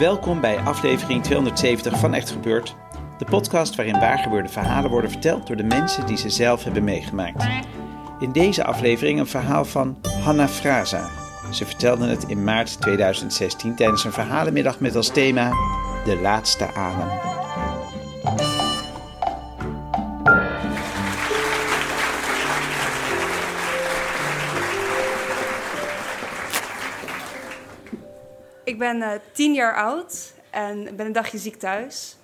Welkom bij aflevering 270 van Echt Gebeurd. De podcast waarin waargebeurde verhalen worden verteld door de mensen die ze zelf hebben meegemaakt. In deze aflevering een verhaal van Hanna Fraza. Ze vertelde het in maart 2016 tijdens een verhalenmiddag met als thema De Laatste Adem. Ik ben eh, tien jaar oud en ben een dagje ziek thuis.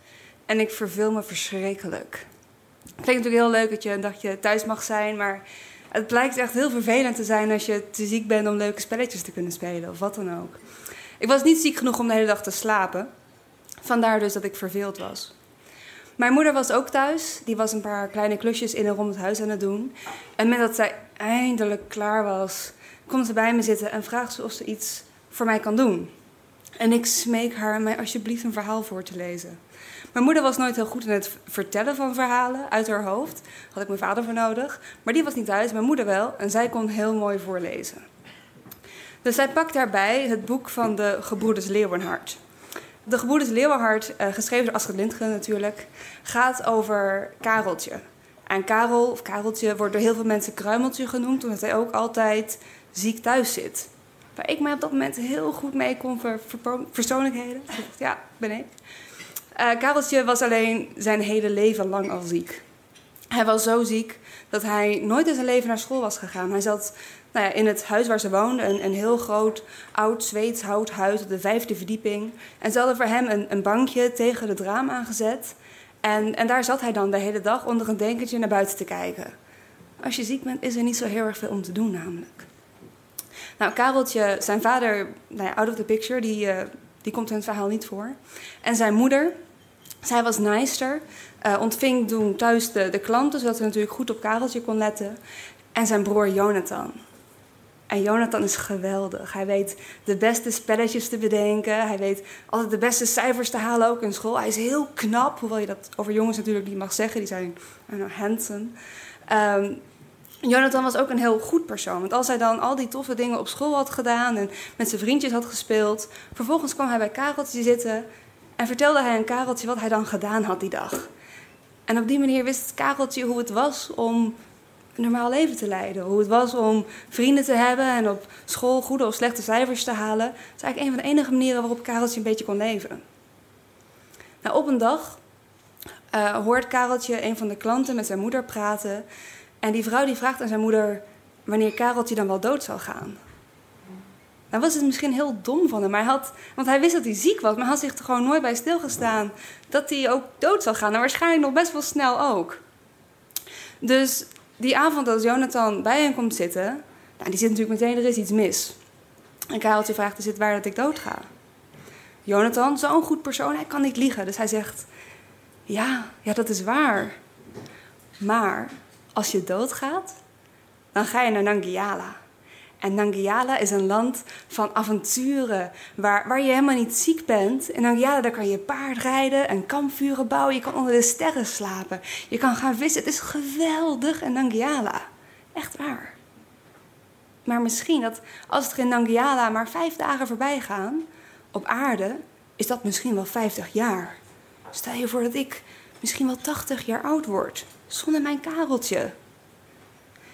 En ik verveel me verschrikkelijk. Het klinkt natuurlijk heel leuk dat je een dagje thuis mag zijn, maar het blijkt echt heel vervelend te zijn als je te ziek bent om leuke spelletjes te kunnen spelen of wat dan ook. Ik was niet ziek genoeg om de hele dag te slapen. Vandaar dus dat ik verveeld was. Mijn moeder was ook thuis. Die was een paar kleine klusjes in en rond het huis aan het doen. En met dat zij eindelijk klaar was, komt ze bij me zitten en vraagt ze of ze iets voor mij kan doen. En ik smeek haar mij alsjeblieft een verhaal voor te lezen. Mijn moeder was nooit heel goed in het vertellen van verhalen uit haar hoofd. Had ik mijn vader voor nodig. Maar die was niet thuis, mijn moeder wel. En zij kon heel mooi voorlezen. Dus zij pakt daarbij het boek van de Gebroeders Leeuwenhart. De Gebroeders Leeuwenhart, eh, geschreven door Astrid Lindgren natuurlijk, gaat over Kareltje. En Karel, of Kareltje, wordt door heel veel mensen Kruimeltje genoemd, omdat hij ook altijd ziek thuis zit. Waar ik mij op dat moment heel goed mee kon ver, persoonlijkheden. Ja, ben ik. Uh, Kareltje was alleen zijn hele leven lang al ziek. Hij was zo ziek dat hij nooit in zijn leven naar school was gegaan. Hij zat nou ja, in het huis waar ze woonden, een, een heel groot oud Zweeds houthuis op de vijfde verdieping. En ze hadden voor hem een, een bankje tegen het raam aangezet. En, en daar zat hij dan de hele dag onder een denkertje naar buiten te kijken. Als je ziek bent, is er niet zo heel erg veel om te doen, namelijk. Nou, Kareltje, zijn vader, nou out of the picture, die, uh, die komt in het verhaal niet voor. En zijn moeder, zij was naaister, uh, ontving toen thuis de, de klanten, zodat ze natuurlijk goed op Kareltje kon letten. En zijn broer Jonathan. En Jonathan is geweldig. Hij weet de beste spelletjes te bedenken. Hij weet altijd de beste cijfers te halen, ook in school. Hij is heel knap, hoewel je dat over jongens natuurlijk niet mag zeggen. Die zijn know, handsome. Um, Jonathan was ook een heel goed persoon. Want als hij dan al die toffe dingen op school had gedaan en met zijn vriendjes had gespeeld, vervolgens kwam hij bij Kareltje zitten en vertelde hij aan Kareltje wat hij dan gedaan had die dag. En op die manier wist Kareltje hoe het was om een normaal leven te leiden. Hoe het was om vrienden te hebben en op school goede of slechte cijfers te halen. Dat is eigenlijk een van de enige manieren waarop Kareltje een beetje kon leven. Nou, op een dag uh, hoort Kareltje een van de klanten met zijn moeder praten. En die vrouw die vraagt aan zijn moeder wanneer Kareltje dan wel dood zal gaan. Dan was het misschien heel dom van hem, maar hij had, want hij wist dat hij ziek was, maar hij had zich er gewoon nooit bij stilgestaan dat hij ook dood zal gaan. En waarschijnlijk nog best wel snel ook. Dus die avond dat Jonathan bij hem komt zitten, nou, die zit natuurlijk meteen, er is iets mis. En Kareltje vraagt, is het waar dat ik dood ga? Jonathan, zo'n goed persoon, hij kan niet liegen. Dus hij zegt, ja, ja, dat is waar. Maar als je doodgaat, dan ga je naar Nangiala. En Nangiala is een land van avonturen, waar, waar je helemaal niet ziek bent. In Nangiala daar kan je paard rijden en kampvuren bouwen, je kan onder de sterren slapen. Je kan gaan vissen, het is geweldig in Nangiala. Echt waar. Maar misschien dat als er in Nangiala maar vijf dagen voorbij gaan, op aarde, is dat misschien wel vijftig jaar. Stel je voor dat ik misschien wel tachtig jaar oud word zonder mijn kareltje.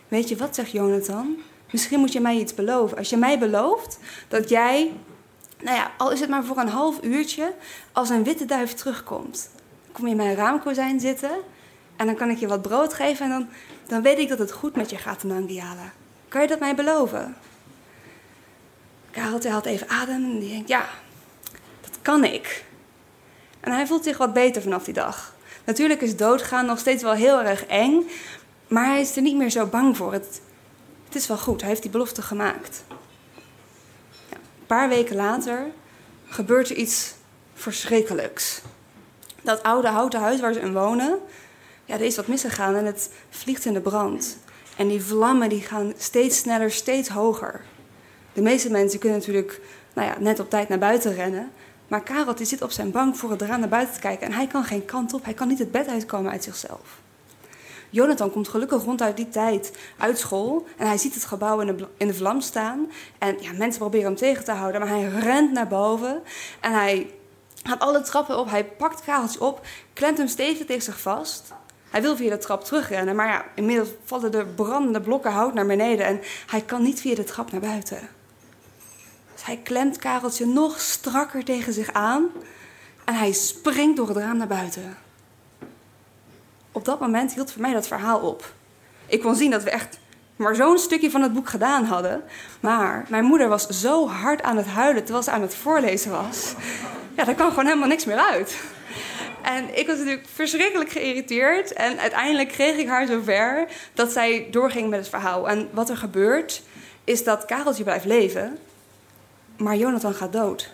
Weet je wat, zegt Jonathan? Misschien moet je mij iets beloven. Als je mij belooft dat jij, nou ja, al is het maar voor een half uurtje, als een witte duif terugkomt. Kom je in mijn raamkozijn zitten en dan kan ik je wat brood geven en dan, dan weet ik dat het goed met je gaat in Angiala. Kan je dat mij beloven? Kareltje haalt even adem en die denkt, ja, dat kan ik. En hij voelt zich wat beter vanaf die dag. Natuurlijk is doodgaan nog steeds wel heel erg eng, maar hij is er niet meer zo bang voor. Het, is wel goed, hij heeft die belofte gemaakt. Ja, een paar weken later gebeurt er iets verschrikkelijks. Dat oude houten huis waar ze in wonen, ja, er is wat misgegaan en het vliegt in de brand. En die vlammen die gaan steeds sneller, steeds hoger. De meeste mensen kunnen natuurlijk nou ja, net op tijd naar buiten rennen. Maar Karel die zit op zijn bank voor het raam naar buiten te kijken. En hij kan geen kant op. Hij kan niet het bed uitkomen uit zichzelf. Jonathan komt gelukkig rond uit die tijd uit school. En hij ziet het gebouw in de, vlam staan. En ja, mensen proberen hem tegen te houden. Maar hij rent naar boven. En hij gaat alle trappen op. Hij pakt Kareltje op. Klemt hem stevig tegen zich vast. Hij wil via de trap terugrennen. Maar ja, inmiddels vallen de brandende blokken hout naar beneden. En hij kan niet via de trap naar buiten. Hij klemt Kareltje nog strakker tegen zich aan. En hij springt door het raam naar buiten op dat moment hield voor mij dat verhaal op. Ik kon zien dat we echt maar zo'n stukje van het boek gedaan hadden. Maar mijn moeder was zo hard aan het huilen terwijl ze aan het voorlezen was. Ja, daar kwam gewoon helemaal niks meer uit. En ik was natuurlijk verschrikkelijk geïrriteerd. En uiteindelijk kreeg ik haar zover dat zij doorging met het verhaal. En wat er gebeurt, is dat Kareltje blijft leven, maar Jonathan gaat dood.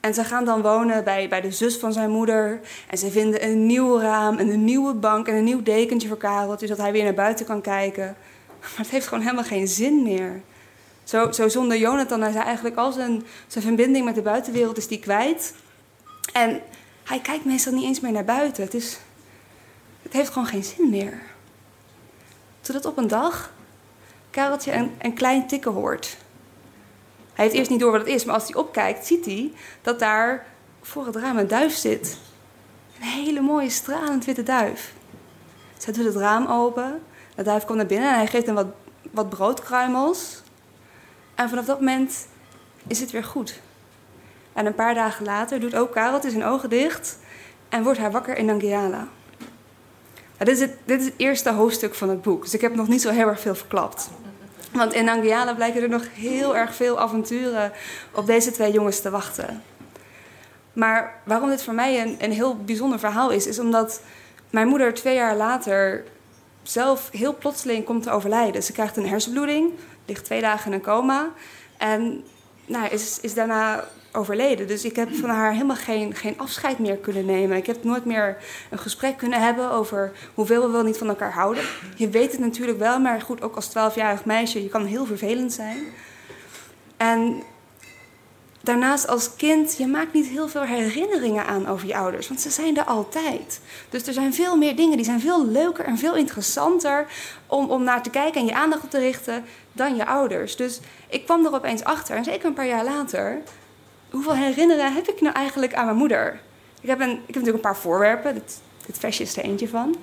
En ze gaan dan wonen bij, bij de zus van zijn moeder. En ze vinden een nieuw raam en een nieuwe bank en een nieuw dekentje voor Karel. zodat hij weer naar buiten kan kijken. Maar het heeft gewoon helemaal geen zin meer. Zo, zo zonder Jonathan is hij eigenlijk al zijn, zijn verbinding met de buitenwereld is die kwijt. En hij kijkt meestal niet eens meer naar buiten. Het, is, het heeft gewoon geen zin meer. Totdat op een dag Kareltje een, een klein tikken hoort. Hij heeft eerst niet door wat het is, maar als hij opkijkt, ziet hij dat daar voor het raam een duif zit. Een hele mooie stralend witte duif. Zij doet het raam open. De duif komt naar binnen en hij geeft hem wat, wat broodkruimels. En vanaf dat moment is het weer goed. En een paar dagen later doet ook Karel zijn ogen dicht en wordt hij wakker in Nangiala. dit, is het, dit is het eerste hoofdstuk van het boek, dus ik heb nog niet zo heel erg veel verklapt. Want in Anguilla blijken er nog heel erg veel avonturen op deze twee jongens te wachten. Maar waarom dit voor mij een, een heel bijzonder verhaal is, is omdat mijn moeder twee jaar later zelf heel plotseling komt te overlijden. Ze krijgt een hersenbloeding, ligt twee dagen in een coma en nou, is, is daarna overleden. Dus ik heb van haar helemaal geen, geen afscheid meer kunnen nemen. Ik heb nooit meer een gesprek kunnen hebben over hoeveel we wel niet van elkaar houden. Je weet het natuurlijk wel, maar goed, ook als twaalfjarig meisje, je kan heel vervelend zijn. En daarnaast als kind, je maakt niet heel veel herinneringen aan over je ouders, want ze zijn er altijd. Dus er zijn veel meer dingen, die zijn veel leuker en veel interessanter om, om naar te kijken en je aandacht op te richten dan je ouders. Dus ik kwam er opeens achter, en zeker een paar jaar later, hoeveel herinneringen heb ik nou eigenlijk aan mijn moeder? Ik heb, een, ik heb natuurlijk een paar voorwerpen, dit, dit vestje is er eentje van.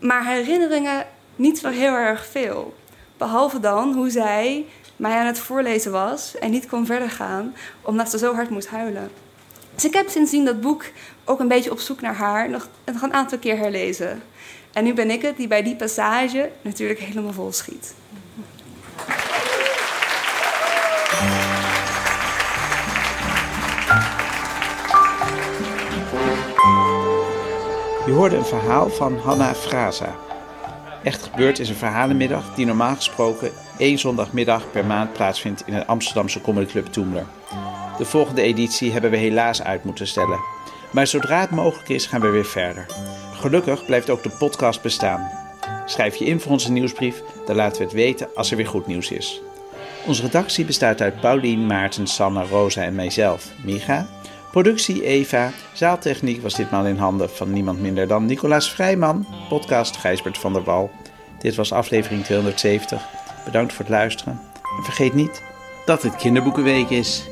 Maar herinneringen niet zo heel erg veel. Behalve dan hoe zij mij aan het voorlezen was en niet kon verder gaan, omdat ze zo hard moest huilen. Dus ik heb sindsdien dat boek ook een beetje op zoek naar haar nog, nog een aantal keer herlezen. En nu ben ik het die bij die passage natuurlijk helemaal vol schiet. Je hoorde een verhaal van Hanna Fraza. Echt gebeurd is een verhalenmiddag die normaal gesproken één zondagmiddag per maand plaatsvindt in het Amsterdamse comedyclub Toemler. De volgende editie hebben we helaas uit moeten stellen. Maar zodra het mogelijk is, gaan we weer verder. Gelukkig blijft ook de podcast bestaan. Schrijf je in voor onze nieuwsbrief, dan laten we het weten als er weer goed nieuws is. Onze redactie bestaat uit Paulien, Maarten, Sanne, Rosa en mijzelf, Miga. Productie Eva, zaaltechniek was ditmaal in handen van niemand minder dan Nicolaas Vrijman, podcast Gijsbert van der Wal. Dit was aflevering 270. Bedankt voor het luisteren. En vergeet niet dat het kinderboekenweek is.